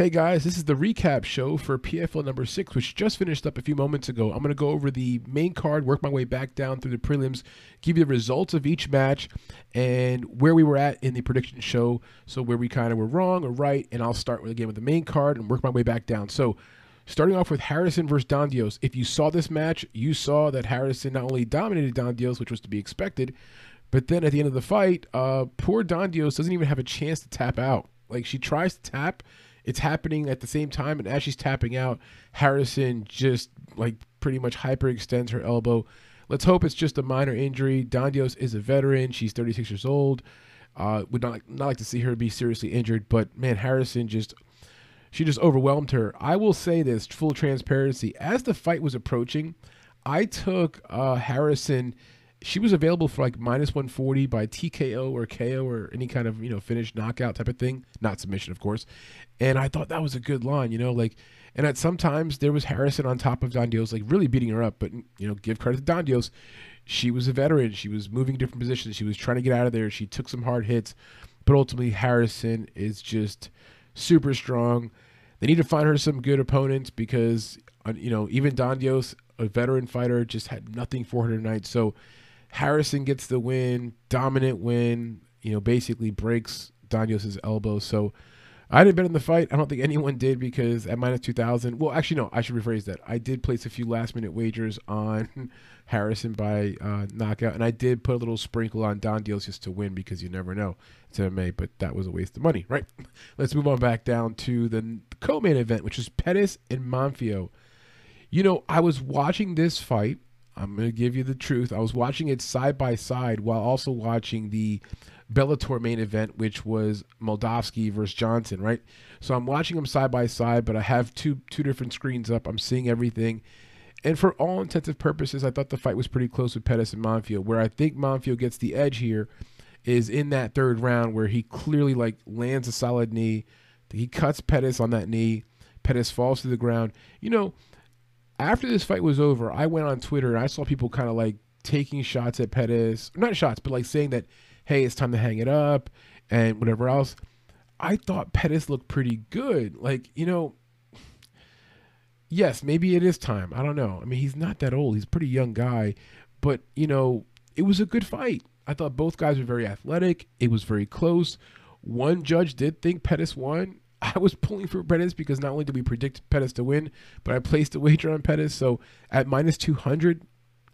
Hey guys, this is the recap show for PFL number six, which just finished up a few moments ago. I'm going to go over the main card, work my way back down through the prelims, give you the results of each match and where we were at in the prediction show. So, where we kind of were wrong or right. And I'll start with again with the main card and work my way back down. So, starting off with Harrison versus Don Dios. If you saw this match, you saw that Harrison not only dominated Don Dios, which was to be expected, but then at the end of the fight, uh, poor Don Dios doesn't even have a chance to tap out. Like she tries to tap it's happening at the same time, and as she's tapping out, Harrison just like pretty much hyperextends her elbow. Let's hope it's just a minor injury. Don Dios is a veteran. She's 36 years old. Uh, would not not like to see her be seriously injured, but man, Harrison just she just overwhelmed her. I will say this, full transparency. As the fight was approaching, I took uh, Harrison she was available for like minus 140 by TKO or KO or any kind of, you know, finish knockout type of thing. Not submission, of course. And I thought that was a good line, you know, like, and at sometimes there was Harrison on top of Don Dios, like really beating her up. But, you know, give credit to Don Dios. She was a veteran. She was moving different positions. She was trying to get out of there. She took some hard hits. But ultimately, Harrison is just super strong. They need to find her some good opponents because, uh, you know, even Don Dios, a veteran fighter, just had nothing for her tonight. So, Harrison gets the win, dominant win. You know, basically breaks Daniel's elbow. So I didn't bet in the fight. I don't think anyone did because at minus two thousand. Well, actually, no. I should rephrase that. I did place a few last minute wagers on Harrison by uh, knockout, and I did put a little sprinkle on Don Dios just to win because you never know. It's MMA, but that was a waste of money, right? Let's move on back down to the co-main event, which is Pettis and Manfio. You know, I was watching this fight I'm going to give you the truth. I was watching it side by side while also watching the Bellator main event, which was Moldavsky versus Johnson, right? So I'm watching them side by side, but I have two two different screens up. I'm seeing everything. And for all intensive purposes, I thought the fight was pretty close with Pettis and Manfio. Where I think Manfio gets the edge here is in that third round where he clearly like lands a solid knee. He cuts Pettis on that knee. Pettis falls to the ground. You know, after this fight was over, I went on Twitter and I saw people kind of like taking shots at Pettis, not shots, but like saying that, hey, it's time to hang it up and whatever else. I thought Pettis looked pretty good. Like, you know, yes, maybe it is time. I don't know. I mean, he's not that old. He's a pretty young guy, but you know, it was a good fight. I thought both guys were very athletic. It was very close. One judge did think Pettis won. I was pulling for Pettis because not only did we predict Pettis to win, but I placed a wager on Pettis. So at minus 200,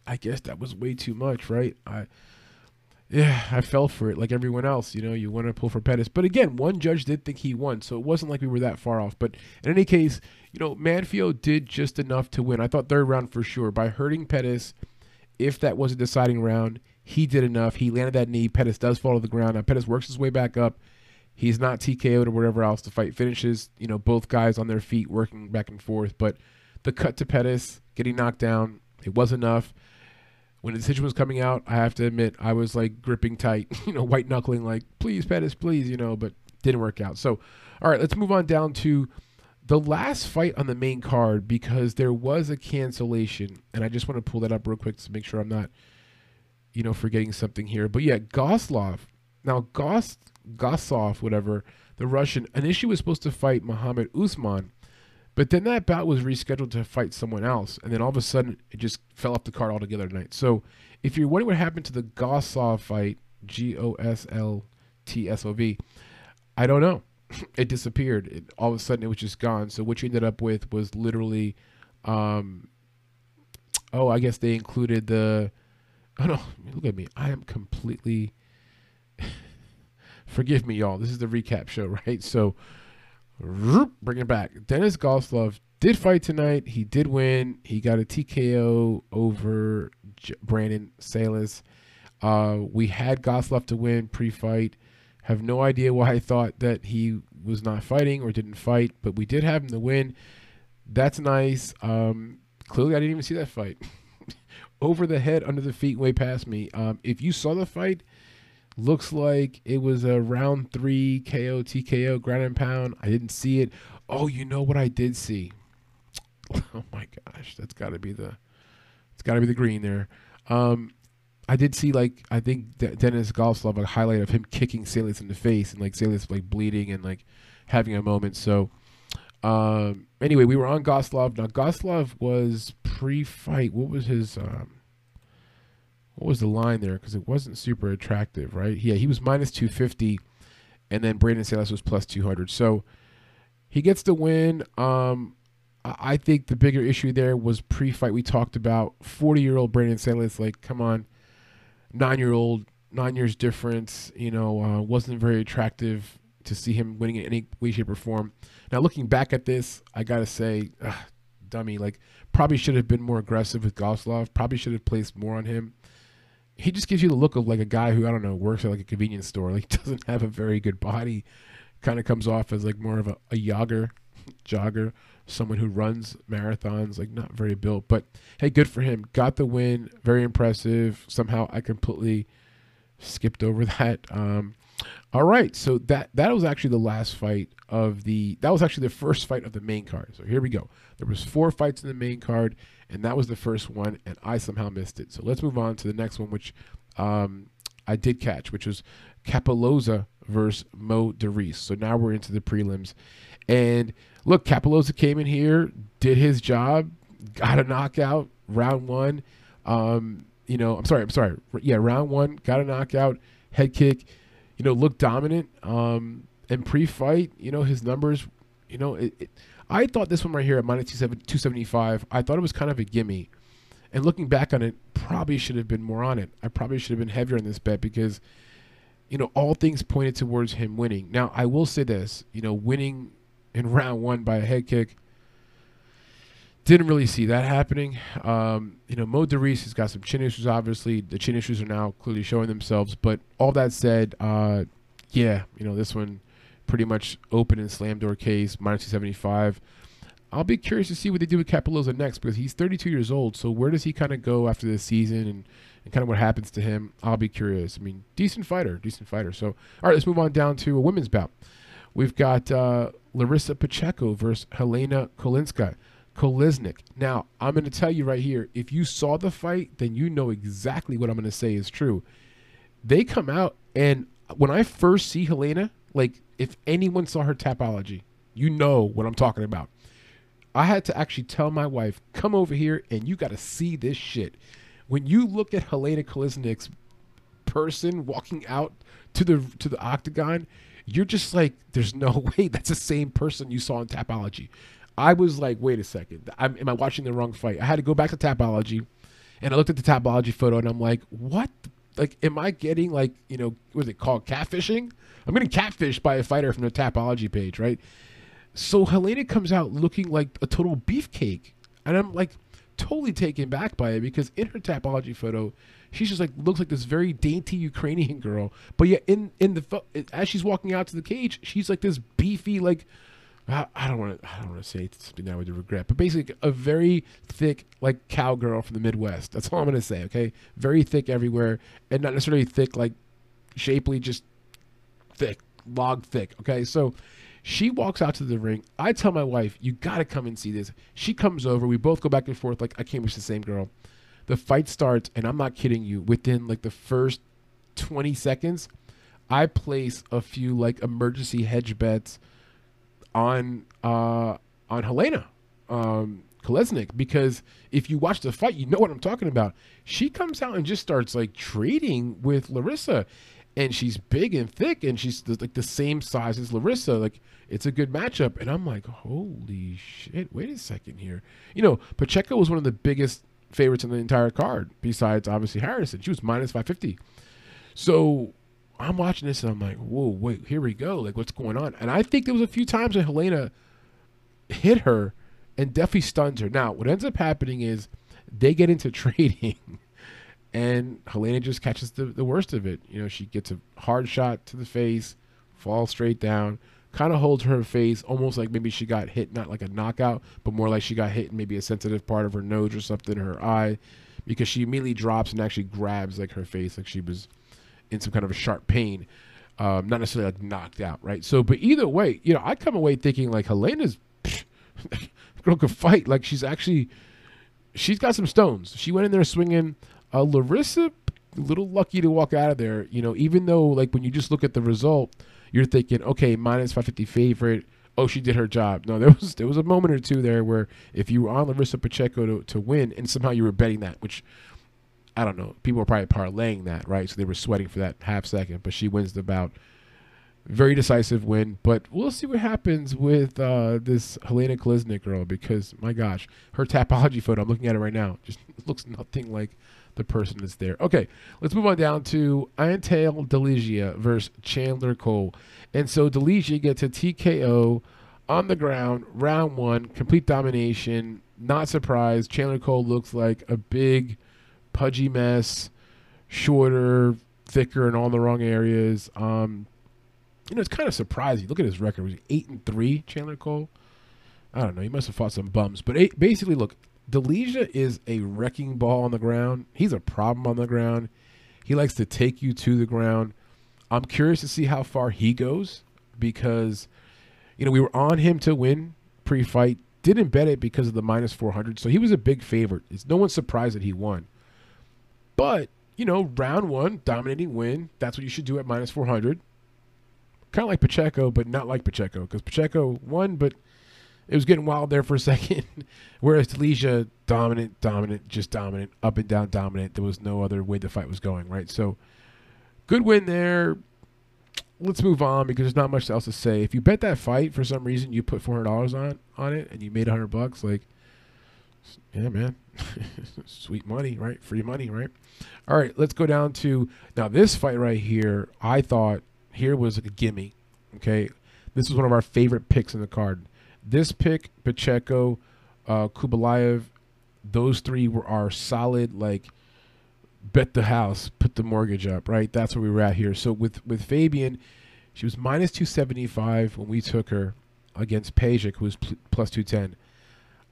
I guess that was way too much, right? I yeah, I fell for it like everyone else. You know, you want to pull for Pettis. But again, one judge did think he won, so it wasn't like we were that far off. But in any case, you know, Manfio did just enough to win. I thought third round for sure. By hurting Pettis, if that was a deciding round, he did enough. He landed that knee. Pettis does fall to the ground. Now Pettis works his way back up. He's not TKO'd or whatever else. The fight finishes, you know, both guys on their feet working back and forth. But the cut to Pettis, getting knocked down, it was enough. When the decision was coming out, I have to admit, I was like gripping tight, you know, white knuckling, like, please, Pettis, please, you know, but didn't work out. So, all right, let's move on down to the last fight on the main card because there was a cancellation. And I just want to pull that up real quick to make sure I'm not, you know, forgetting something here. But yeah, Goslov. Now, Gos Gosov, whatever, the Russian, initially was supposed to fight Muhammad Usman, but then that bout was rescheduled to fight someone else, and then all of a sudden it just fell off the card altogether tonight. So if you're wondering what happened to the Gosov fight, G O S L T S O V, I don't know. it disappeared. It, all of a sudden it was just gone. So what you ended up with was literally, um, oh, I guess they included the. Oh no! Look at me. I am completely forgive me, y'all. This is the recap show, right? So, bring it back. Dennis Goslow did fight tonight. He did win. He got a TKO over J- Brandon Salas. Uh, we had Goslow to win pre-fight. Have no idea why I thought that he was not fighting or didn't fight, but we did have him to win. That's nice. Um, clearly, I didn't even see that fight. over the head, under the feet, way past me. Um, if you saw the fight, Looks like it was a round three KO TKO ground and pound. I didn't see it. Oh, you know what I did see? Oh my gosh, that's got to be the it's got to be the green there. Um, I did see like I think De- Denis Goslow a highlight of him kicking Salas in the face and like Salas like bleeding and like having a moment. So Um, anyway, we were on Gosselov. Now Gosselov was pre-fight. What was his? Um, what was the line there? Because it wasn't super attractive, right? Yeah, he was minus two fifty, and then Brandon Salas was plus two hundred. So he gets the win. Um, I think the bigger issue there was pre-fight. We talked about forty-year-old Brandon Salas. Like, come on, nine-year-old, nine years difference. You know, uh, wasn't very attractive to see him winning in any way, shape, or form. Now, looking back at this, I gotta say, ugh, dummy. Like, probably should have been more aggressive with Gosselov. Probably should have placed more on him. He just gives you the look of like a guy who I don't know works at like a convenience store. Like, doesn't have a very good body. Kind of comes off as like more of a, a jogger, jogger, someone who runs marathons. Like, not very built. But hey, good for him. Got the win. Very impressive. Somehow, I completely skipped over that. Um, all right, so that that was actually the last fight of the. That was actually the first fight of the main card. So here we go. There was four fights in the main card, and that was the first one, and I somehow missed it. So let's move on to the next one, which um, I did catch, which was Cappelozza versus Mo DeReese. So now we're into the prelims, and look, Cappelozza came in here, did his job, got a knockout, round one. Um, you know, I'm sorry, I'm sorry. Yeah, round one, got a knockout, head kick you know, looked dominant. Um, and pre-fight, you know, his numbers, you know, it, it, I thought this one right here at minus 275, I thought it was kind of a gimme. And looking back on it, probably should have been more on it. I probably should have been heavier on this bet because, you know, all things pointed towards him winning. Now, I will say this, you know, winning in round one by a head kick, didn't really see that happening. Um, you know, Mo DeReese has got some chin issues. Obviously, the chin issues are now clearly showing themselves. But all that said, uh, yeah, you know, this one pretty much open and slam door case minus two seventy five. I'll be curious to see what they do with Cappelozza next because he's 32 years old. So where does he kind of go after this season and, and kind of what happens to him? I'll be curious. I mean, decent fighter, decent fighter. So, all right, let's move on down to a women's bout. We've got uh, Larissa Pacheco versus Helena Kolinska. Kolesnik. Now, I'm going to tell you right here if you saw the fight, then you know exactly what I'm going to say is true. They come out, and when I first see Helena, like if anyone saw her tapology, you know what I'm talking about. I had to actually tell my wife, come over here and you got to see this shit. When you look at Helena Kolesnik's person walking out to the to the octagon, you're just like, there's no way that's the same person you saw in Tapology. I was like, wait a second, I'm, am I watching the wrong fight? I had to go back to Tapology, and I looked at the Tapology photo, and I'm like, what? Like, am I getting like, you know, what's it called, catfishing? I'm getting catfished by a fighter from the Tapology page, right? So Helena comes out looking like a total beefcake, and I'm like totally taken back by it because in her Tapology photo, she's just like looks like this very dainty Ukrainian girl, but yet in in the as she's walking out to the cage, she's like this beefy like I, don't want to. I don't want to say something that would regret, but basically a very thick, like cowgirl from the Midwest. That's all I'm gonna say. Okay, very thick everywhere, and not necessarily thick like shapely, just thick, log thick. Okay, so she walks out to the ring. I tell my wife, "You got to come and see this." She comes over. We both go back and forth like I can't wish the same girl. The fight starts, and I'm not kidding you. Within like the first 20 seconds, I place a few like emergency hedge bets on uh, on Helena um, Kolesnik because if you watch the fight, you know what I'm talking about. She comes out and just starts like trading with Larissa, and she's big and thick, and she's like the same size as Larissa. Like it's a good matchup, and I'm like, holy shit! Wait a second here. You know, Pacheco was one of the biggest favorites in the entire card, besides obviously Harrison. She was minus 550. So I'm watching this and I'm like, whoa, wait, here we go. Like, what's going on? And I think there was a few times when Helena hit her and definitely stuns her. Now, what ends up happening is they get into trading and Helena just catches the, the worst of it. You know, she gets a hard shot to the face, falls straight down, kind of holds her face almost like maybe she got hit, not like a knockout, but more like she got hit in maybe a sensitive part of her nose or something, her eye, because she immediately drops and actually grabs like her face like she was – in some kind of a sharp pain, um, not necessarily like knocked out, right? So, but either way, you know, I come away thinking like Helena's girl could fight. Like she's actually, she's got some stones. She went in there swinging. Uh, Larissa, a little lucky to walk out of there. You know, even though like when you just look at the result, you're thinking, okay, minus 550 favorite. oh, she did her job. No, there was there was a moment or two there where if you were on Larissa Pacheco to, to win and somehow you were betting that, which I don't know, people were probably parlaying that, right? So they were sweating for that half second, but she wins the bout. Very decisive win, but we'll see what happens with uh, this Helena Kolesnik girl because my gosh, her Tapology photo, I'm looking at it right now, just looks nothing like the person that's there. Okay, let's move on down to Ante Delija versus Chandler Cole. And so Delija gets a TKO on the ground, round one, complete domination. Not surprised. Chandler Cole looks like a big, pudgy mess, shorter, thicker, in all the wrong areas. Um, you know, it's kind of surprising. Look at his record. Was he eight and three, Chandler Cole? I don't know. He must have fought some bums. But eight, basically, look, Delija is a wrecking ball on the ground. He's a problem on the ground. He likes to take you to the ground. I'm curious to see how far he goes because, you know, we were on him to win pre-fight. Didn't bet it because of the minus 400, so he was a big favorite. It's no one's surprised that he won. But you know, round one, dominating win. That's what you should do at minus 400. Kind of like Pacheco, but not like Pacheco because Pacheco won, but it was getting wild there for a second. Whereas Delija, dominant, dominant, just dominant, up and down, dominant. There was no other way the fight was going, right? So, good win there. Let's move on because there's not much else to say. If you bet that fight for some reason, you put four hundred dollars on on it and you made hundred bucks, like, yeah, man, sweet money, right? Free money, right? All right, let's go down to now this fight right here. I thought here was a gimme. Okay, this was one of our favorite picks in the card. This pick, Pacheco, uh, Khaybulaev, those three were our solid like bet the house, put the mortgage up, right? That's where we were at here. So with with Fabian, she was minus 275 when we took her against Pejic, who was pl- plus 210.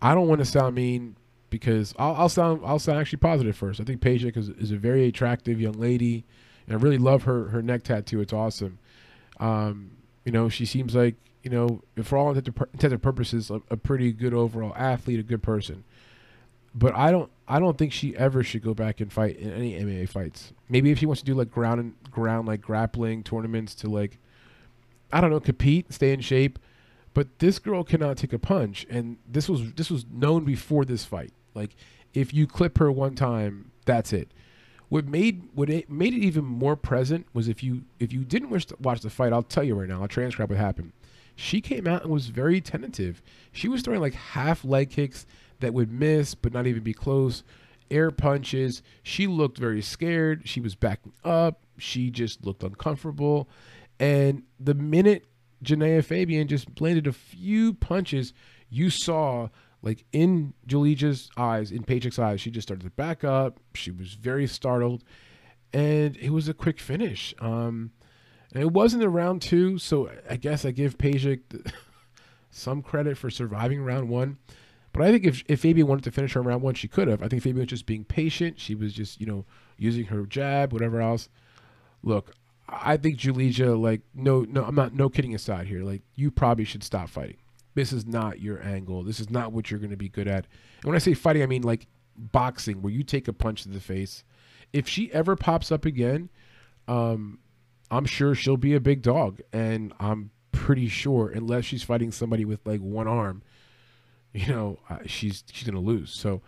I don't want to sound mean because I'll, I'll, sound I'll sound actually positive first. I think Pejic is, is a very attractive young lady, and I really love her her neck tattoo. It's awesome. Um, you know, she seems like you know, for all intents and purposes, a, a, pretty good overall athlete, a good person. But I don't, I don't think she ever should go back and fight in any MMA fights. Maybe if she wants to do like ground and ground like grappling tournaments to like, I don't know, compete, stay in shape. But this girl cannot take a punch, and this was this was known before this fight. Like, if you clip her one time, that's it. What made what it made it even more present was if you if you didn't watch the fight, I'll tell you right now. I'll transcribe what happened she came out and was very tentative. She was throwing like half leg kicks that would miss but not even be close, air punches. She looked very scared. She was backing up. She just looked uncomfortable. And the minute Genah Fabian just landed a few punches, you saw like in Julija's eyes, in Pejic's eyes, she just started to back up. She was very startled. And it was a quick finish. Um, and it wasn't a round two, so I guess I give Pejic some credit for surviving round one. But I think if if Fabian wanted to finish her round one, she could have. I think Fabian was just being patient. She was just you know using her jab, whatever else. Look, I think Julija, like no no, I'm not no kidding aside here. Like you probably should stop fighting. This is not your angle. This is not what you're going to be good at. And when I say fighting, I mean like boxing, where you take a punch to the face. If she ever pops up again, um, I'm sure she'll be a big dog, and I'm pretty sure unless she's fighting somebody with like one arm, you know, she's she's gonna lose. So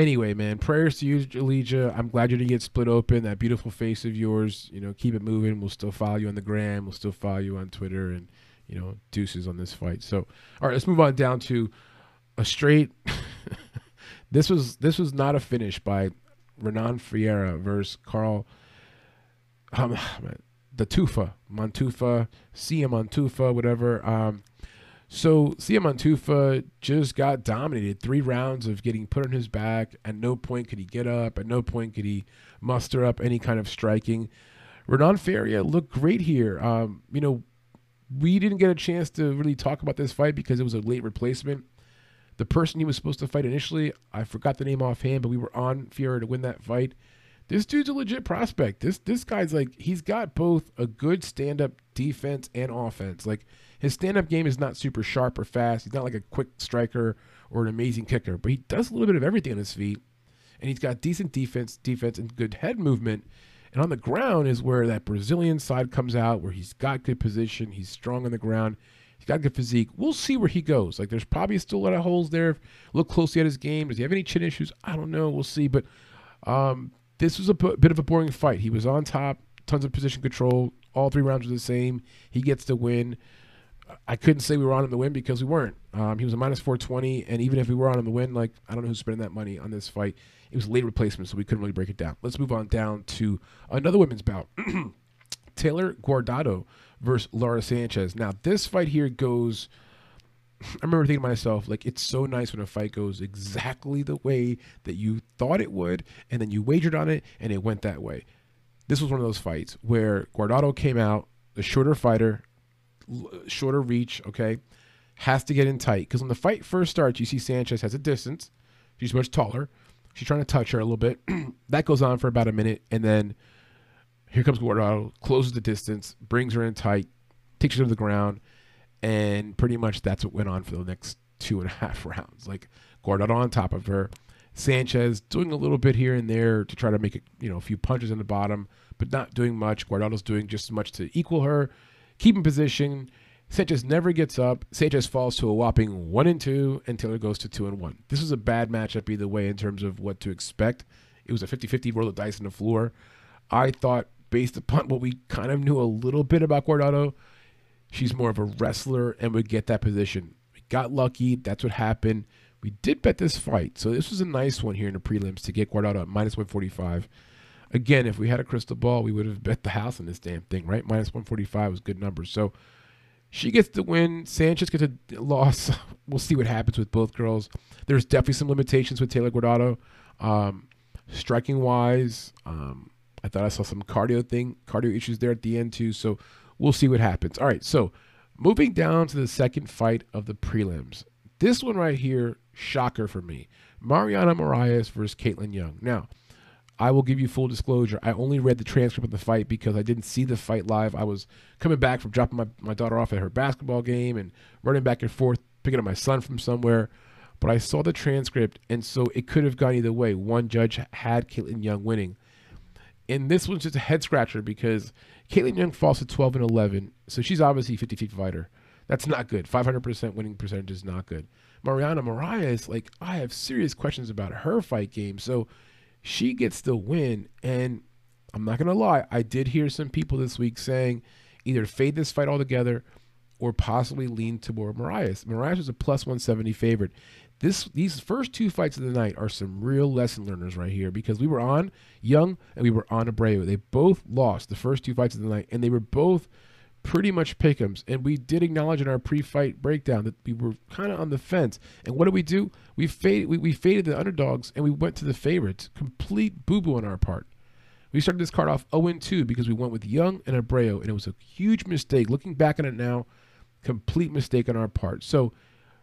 anyway, man, prayers to you, Elijah. I'm glad you're gonna get split open. That beautiful face of yours, you know, keep it moving. We'll still follow you on the gram. We'll still follow you on Twitter, and you know, deuces on this fight. So, all right, let's move on down to a straight. this was this was not a finish by Renan Ferreira versus Carl. Um, the Tufa, Montufa, Sia Montufa, whatever. Um, so Sia Mantufa just got dominated. Three rounds of getting put on his back. At no point could he get up. At no point could he muster up any kind of striking. Renan Ferreira looked great here. Um, you know, we didn't get a chance to really talk about this fight because it was a late replacement. The person he was supposed to fight initially, I forgot the name offhand, but we were on Ferreira to win that fight this dude's a legit prospect. This this guy's like he's got both a good stand up defense and offense. Like his stand up game is not super sharp or fast. He's not like a quick striker or an amazing kicker, but he does a little bit of everything on his feet. And he's got decent defense, defense and good head movement. And on the ground is where that Brazilian side comes out, where he's got good position. He's strong on the ground. He's got good physique. We'll see where he goes. Like, there's probably still a lot of holes there. Look closely at his game. Does he have any chin issues? I don't know. We'll see. But um, this was a b- bit of a boring fight. He was on top, tons of position control. All three rounds were the same. He gets the win. I couldn't say we were on him to win because we weren't. Um, he was a minus 420, and even if we were on him to win, like I don't know who's spending that money on this fight. It was late replacement, so we couldn't really break it down. Let's move on down to another women's bout. Taylor Guardado versus Laura Sanchez. Now this fight here goes. I remember thinking to myself, like, it's so nice when a fight goes exactly the way that you thought it would, and then you wagered on it, and it went that way. This was one of those fights where Guardado came out, the shorter fighter, shorter reach, okay, has to get in tight. Because when the fight first starts, you see Sanchez has a distance. She's much taller. She's trying to touch her a little bit. that goes on for about a minute. And then here comes Guardado, closes the distance, brings her in tight, takes her to the ground. And pretty much that's what went on for the next two and a half rounds. Like Guardado on top of her. Sanchez doing a little bit here and there to try to make it, you know, a few punches in the bottom, but not doing much. Guardado's doing just as much to equal her keep in position. Sanchez never gets up. Sanchez falls to a whopping one and two, and Taylor goes to two and one. This was a bad matchup either way in terms of what to expect. It was a 50 50 roll of dice on the floor. I thought, based upon what we kind of knew a little bit about Guardado, she's more of a wrestler and would get that position. We got lucky. That's what happened. We did bet this fight. So this was a nice one here in the prelims to get Guardado at minus 145. Again, if we had a crystal ball, we would have bet the house on this damn thing, right? Minus 145 was good numbers. So she gets the win. Sanchez gets a loss. We'll see what happens with both girls. There's definitely some limitations with Taylor Guardado. Um, striking wise, um, I thought I saw some cardio thing, cardio issues there at the end too. So we'll see what happens. All right, so moving down to the second fight of the prelims. This one right here, shocker for me. Mariana Moraes versus Kaitlin Young. Now, I will give you full disclosure. I only read the transcript of the fight because I didn't see the fight live. I was coming back from dropping my, my daughter off at her basketball game and running back and forth, picking up my son from somewhere. But I saw the transcript, and so it could have gone either way. One judge had Kaitlin Young winning. And this one's just a head scratcher because Kaitlin Young falls to 12 and 11. So she's obviously a 50 50 fighter. That's not good. 500% winning percentage is not good. Mariana Moraes, like, I have serious questions about her fight game. So she gets the win. And I'm not going to lie, I did hear some people this week saying either fade this fight altogether or possibly lean toward Moraes. Moraes is a plus 170 favorite. This these first two fights of the night are some real lesson learners right here because we were on Young and we were on Abreu. They both lost the first two fights of the night, and they were both pretty much pick'ems. And we did acknowledge in our pre-fight breakdown that we were kind of on the fence. And what did we do? We faded, we, we faded the underdogs and we went to the favorites. Complete boo-boo on our part. We started this card off 0-2 because we went with Young and Abreu, and it was a huge mistake. Looking back on it now, complete mistake on our part. So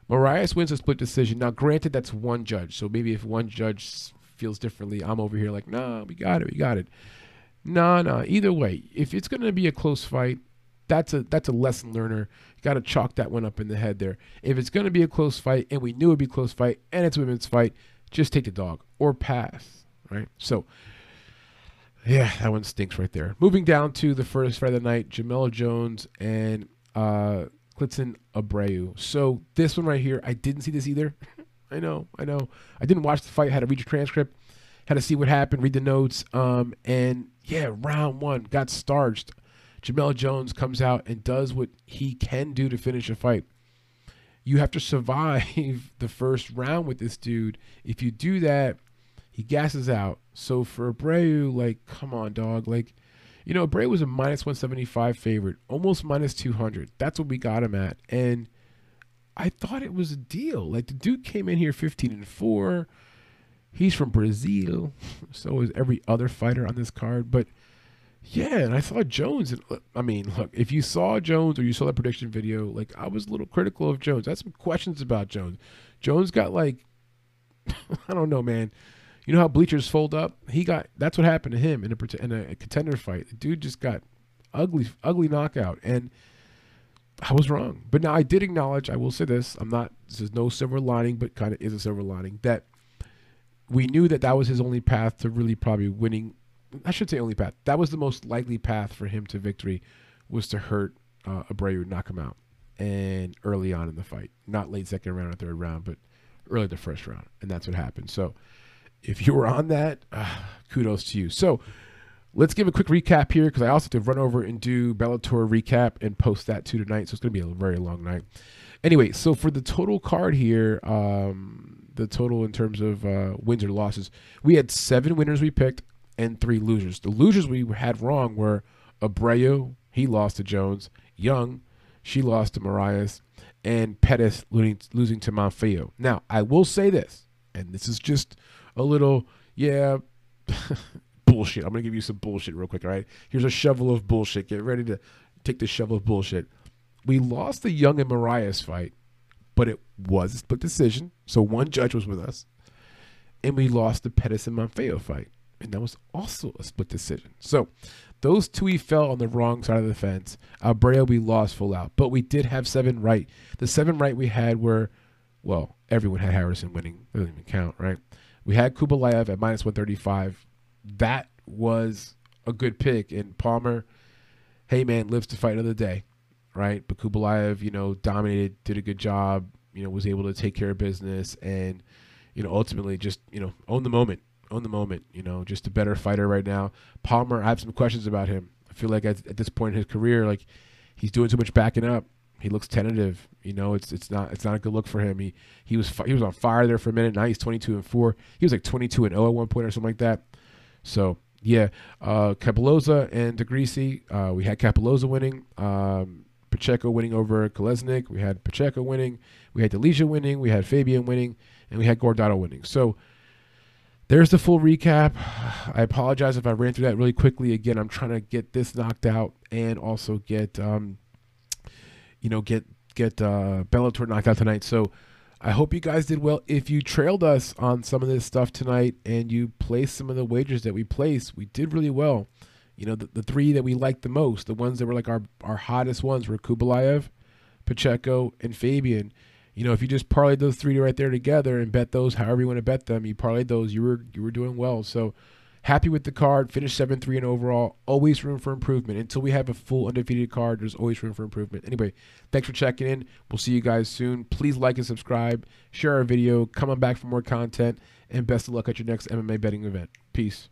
Moraes wins a split decision. Now, granted, that's one judge. So maybe if one judge feels differently, I'm over here like, nah, we got it, we got it. Nah. Nah. Either way, if it's going to be a close fight, that's a that's a lesson learner. You got to chalk that one up in the head there. If it's going to be a close fight, and we knew it'd be a close fight, and it's a women's fight, just take the dog or pass. Right. So, yeah, that one stinks right there. Moving down to the first fight of the night, Jamel Jones and uh, Klidson Abreu. So this one right here, I didn't see this either. I know, I know. I didn't watch the fight. Had to read the transcript. Had to see what happened, read the notes. Um, and yeah, round one got starched. Jamel Jones comes out and does what he can do to finish a fight. You have to survive the first round with this dude. If you do that, he gasses out. So for Abreu, like, come on, dog. Like, you know, Abreu was a minus 175 favorite, almost minus 200. That's what we got him at. And I thought it was a deal. Like, the dude came in here 15 and 4. He's from Brazil. So is every other fighter on this card. But yeah, and I saw Jones. And I mean, look, if you saw Jones or you saw that prediction video, like I was a little critical of Jones. I had some questions about Jones. Jones got like, I don't know, man. You know how bleachers fold up? He got that's what happened to him in a in a contender fight. The dude just got ugly, ugly knockout, and I was wrong. But now I did acknowledge. I will say this: I'm not. This is no silver lining, but kind of is a silver lining that we knew that that was his only path to really probably winning I should say only path. That was the most likely path for him to victory, was to hurt uh, Abreu, knock him out. and early on in the fight. Not late second round or third round, but early the first round. And that's what happened. So if you were on that, uh, kudos to you. So let's give a quick recap here because I also have to run over and do Bellator recap and post that too tonight. So it's going to be a very long night. Anyway, so for the total card here, um, the total in terms of uh, wins or losses, we had seven winners we picked and three losers. The losers we had wrong were Abreu, he lost to Jones, Young, she lost to Moraes, and Pettis losing, losing to Monfillo. Now, I will say this, and this is just a little, yeah, bullshit. I'm going to give you some bullshit real quick, all right? Here's a shovel of bullshit. Get ready to take the shovel of bullshit. We lost the Young and Moraes fight, but it was a split decision. So one judge was with us. And we lost the Pettis and Monfillo fight. And that was also a split decision. So those two fell on the wrong side of the fence. Abreu we lost full out. But we did have seven right. The seven right we had were, well, everyone had Harrison winning. That doesn't even count, right? We had Khaybulaev at minus 135. That was a good pick. And Palmer, hey man, lives to fight another day, right? But Khaybulaev, you know, dominated, did a good job, you know, was able to take care of business and, you know, ultimately just, you know, own the moment. Own the moment, you know, just a better fighter right now. Palmer, I have some questions about him. I feel like at, at this point in his career, like he's doing too much backing up he looks tentative. You know, it's it's not it's not a good look for him. He he was he was on fire there for a minute. Now he's 22 and four. He was like 22 and 0 at one point or something like that. So yeah, uh, Cappelozza and DeGracie. Uh, we had Cappelozza winning. Um, Pacheco winning over Kolesnik. We had Pacheco winning. We had Delija winning. We had Fabian winning, and we had Guardado winning. So there's the full recap. I apologize if I ran through that really quickly. Again, I'm trying to get this knocked out and also get um, you know, get get uh, Bellator knocked out tonight. So I hope you guys did well. If you trailed us on some of this stuff tonight and you placed some of the wagers that we placed, we did really well. You know, the, the three that we liked the most, the ones that were like our, our hottest ones were Khaybulaev, Pacheco, and Fabian. You know, if you just parlayed those three right there together and bet those however you want to bet them, you parlayed those, you were you were doing well. So Happy with the card. Finished 7 3 and overall. Always room for improvement. Until we have a full undefeated card, there's always room for improvement. Anyway, thanks for checking in. We'll see you guys soon. Please like and subscribe. Share our video. Come on back for more content. And best of luck at your next MMA betting event. Peace.